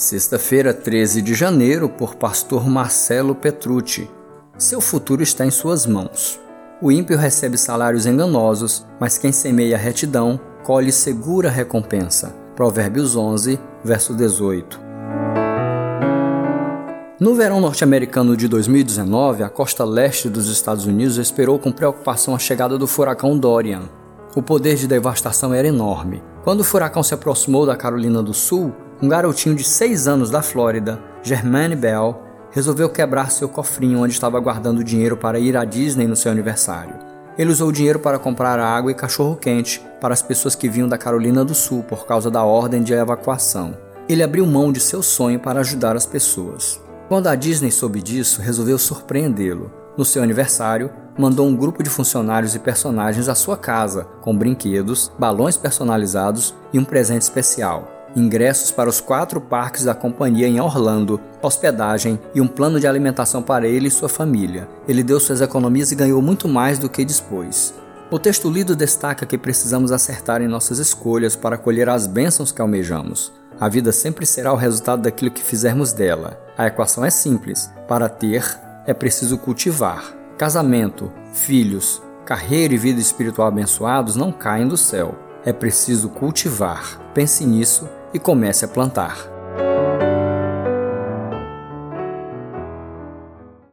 Sexta-feira, 13 de janeiro, por pastor Marcelo Petrucci. Seu futuro está em suas mãos. O ímpio recebe salários enganosos, mas quem semeia retidão colhe segura recompensa. Provérbios 11, verso 18. No verão norte-americano de 2019, a costa leste dos Estados Unidos esperou com preocupação a chegada do furacão Dorian. O poder de devastação era enorme. Quando o furacão se aproximou da Carolina do Sul, um garotinho de 6 anos da Flórida, Germaine Bell, resolveu quebrar seu cofrinho onde estava guardando dinheiro para ir à Disney no seu aniversário. Ele usou o dinheiro para comprar água e cachorro-quente para as pessoas que vinham da Carolina do Sul por causa da ordem de evacuação. Ele abriu mão de seu sonho para ajudar as pessoas. Quando a Disney soube disso, resolveu surpreendê-lo. No seu aniversário, mandou um grupo de funcionários e personagens à sua casa, com brinquedos, balões personalizados e um presente especial ingressos para os quatro parques da companhia em Orlando, hospedagem e um plano de alimentação para ele e sua família. Ele deu suas economias e ganhou muito mais do que dispôs. O texto lido destaca que precisamos acertar em nossas escolhas para colher as bênçãos que almejamos. A vida sempre será o resultado daquilo que fizermos dela. A equação é simples: para ter, é preciso cultivar. Casamento, filhos, carreira e vida espiritual abençoados não caem do céu. É preciso cultivar. Pense nisso e comece a plantar.